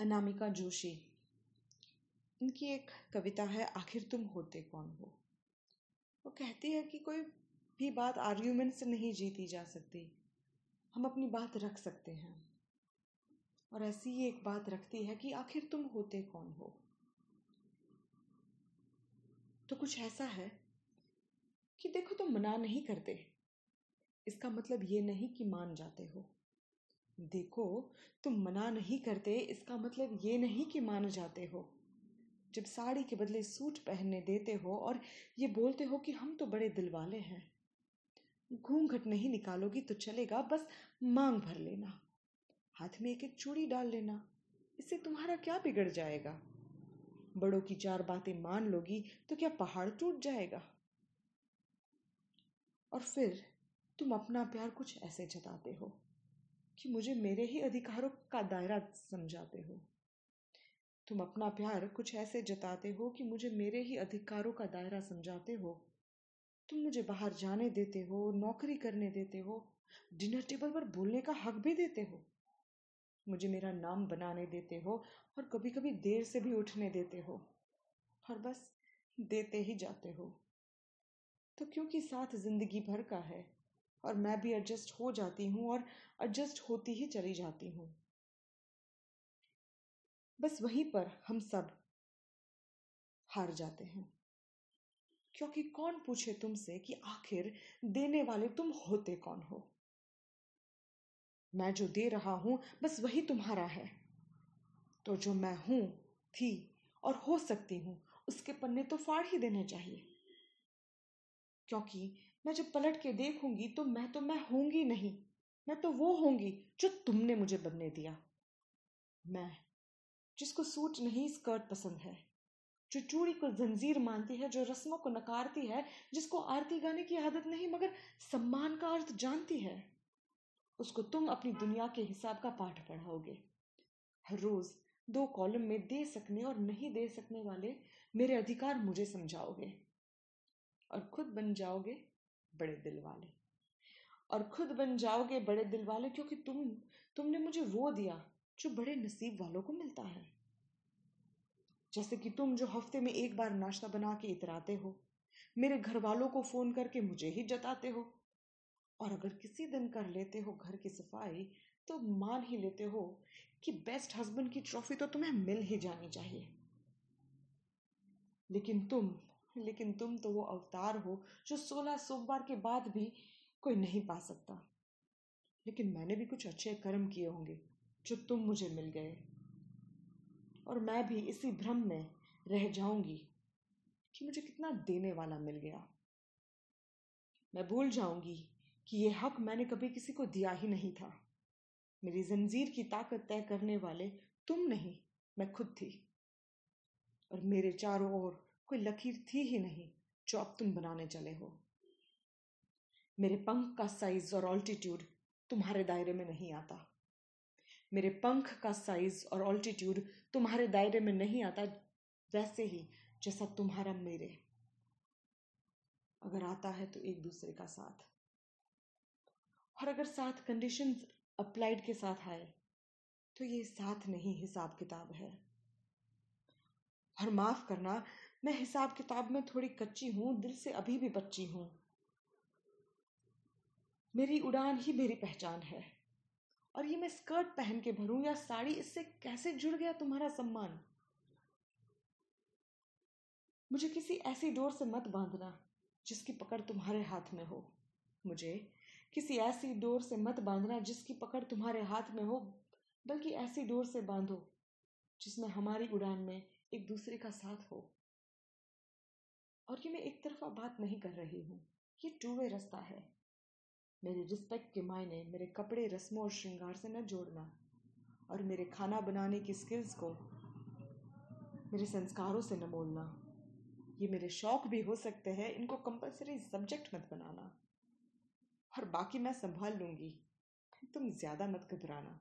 अनामिका जोशी। इनकी एक कविता है, आखिर तुम होते कौन हो? वो कहती है कि कोई भी बात आर्ग्यूमेंट से नहीं जीती जा सकती। हम अपनी बात रख सकते हैं। और ऐसी ही एक बात रखती है कि आखिर तुम होते कौन हो? तो कुछ ऐसा है कि देखो तुम मना नहीं करते। इसका मतलब ये नहीं कि मान जाते हो। देखो, तुम मना नहीं करते, इसका मतलब ये नहीं कि मान जाते हो। जब साड़ी के बदले सूट पहनने देते हो और ये बोलते हो कि हम तो बड़े दिल वाले हैं, घूंघट नहीं निकालोगी तो चलेगा, बस मांग भर लेना, हाथ में एक एक चूड़ी डाल लेना, इससे तुम्हारा क्या बिगड़ जाएगा? बड़ों की चार बातें मान लोगी तो क्या पहाड़ टूट जाएगा? और फिर तुम अपना प्यार कुछ ऐसे जताते हो। कि मुझे मेरे ही अधिकारों का दायरा समझाते हो। तुम अपना प्यार कुछ ऐसे जताते हो कि मुझे मेरे ही अधिकारों का दायरा समझाते हो। तुम मुझे बाहर जाने देते हो, नौकरी करने देते हो, डिनर टेबल पर बोलने का हक भी देते हो। मुझे मेरा नाम बनाने देते हो और कभी कभी देर से भी उठने देते हो और बस देते ही जाते हो। तो क्योंकि साथ ज़िंदगी भर का है और मैं भी एडजस्ट हो जाती हूँ और एडजस्ट होती ही चली जाती हूँ। बस वहीं पर हम सब हार जाते हैं। क्योंकि कौन पूछे तुमसे कि आखिर देने वाले तुम होते कौन हो? मैं जो दे रहा हूँ, बस वही तुम्हारा है। तो जो मैं हूँ, थी और हो सकती हूँ, उसके पन्ने तो फाड़ ही देने चाहिए। क्योंकि मैं जब पलट के देखूँगी तो मैं तो मैं होंगी नहीं। मैं तो वो होंगी जो तुमने मुझे बनने दिया। मैं, जिसको सूट नहीं स्कर्ट पसंद है, जो चूड़ी को जंजीर मानती है, जो रस्मों को नकारती है, जिसको आरती गाने की आदत नहीं, मगर सम्मान का अर्थ जानती है, उसको तुम अपनी दुनिया के हिसाब का पाठ पढ़ाओगे। हर रोज दो कॉलम में दे सकने और नहीं दे सकने वाले मेरे अधिकार मुझे समझाओगे और खुद बन जाओगे बड़े दिल वाले। और खुद बन जाओगे बड़े दिल वाले क्योंकि तुम, तुमने मुझे वो दिया जो बड़े नसीब वालों को मिलता है। जैसे कि तुम जो हफ़्ते में एक बार नाश्ता बना के इतराते हो, मेरे घर वालों को फ़ोन करके मुझे ही जताते हो, और अगर किसी दिन कर लेते हो घर की सफ़ाई तो मान ही लेते हो कि बेस्ट हस्बैंड की ट्रॉफी तो तुम्हें मिल ही जानी चाहिए। लेकिन तुम लेकिन तुम तो वो अवतार हो जो सोलह सोमवार के बाद भी कोई नहीं पा सकता। लेकिन मैंने भी कुछ अच्छे कर्म किए होंगे जो तुम मुझे मिल गए। और मैं भी इसी भ्रम में रह जाऊँगी कि मुझे कितना देने वाला मिल गया। मैं भूल जाऊँगी कि ये हक मैंने कभी किसी को दिया ही नहीं था। मेरी जंजीर की ताकत तय करने वाले तुम नहीं, मैं खुद थी। और मेरे चारों ओर कोई लकीर थी ही नहीं जो अब तुम बनाने चले हो। मेरे पंख का साइज़ और ऑल्टीट्यूड तुम्हारे दायरे में नहीं आता। मेरे पंख का साइज़ और ऑल्टीट्यूड तुम्हारे दायरे में नहीं आता, वैसे ही जैसा तुम्हारा मेरे। अगर आता है तो एक दूसरे का साथ। और अगर साथ कंडीशंस अप्लाइड के साथ आए तो ये साथ नहीं हिसाब किताब है। और माफ़ करना मैं हिसाब किताब में थोड़ी कच्ची हूँ, दिल से अभी भी बच्ची हूँ। मेरी उड़ान ही मेरी पहचान है। और ये मैं स्कर्ट पहन के भरूं या साड़ी, इससे कैसे जुड़ गया तुम्हारा सम्मान? मुझे किसी ऐसी डोर से मत बांधना, जिसकी पकड़ तुम्हारे हाथ में हो। मुझे किसी ऐसी डोर से मत बांधना, जिसकी पकड़ तुम्हारे हाथ में हो, बल्कि ऐसी डोर से बांधो, जिसमें हमारी उड़ान में एक दूसरे का साथ हो। और ये मैं एक तरफा बात नहीं कर रही हूँ। ये टू वे रास्ता है। मेरे रिस्पेक्ट के मायने मेरे कपड़े, रस्मों और श्रृंगार से न जोड़ना और मेरे खाना बनाने की स्किल्स को मेरे संस्कारों से न मोलना ये मेरे शौक भी हो सकते हैं, इनको कंपलसरी सब्जेक्ट मत बनाना। और बाकी मैं संभाल लूँगी, तुम ज़्यादा मत घबराना।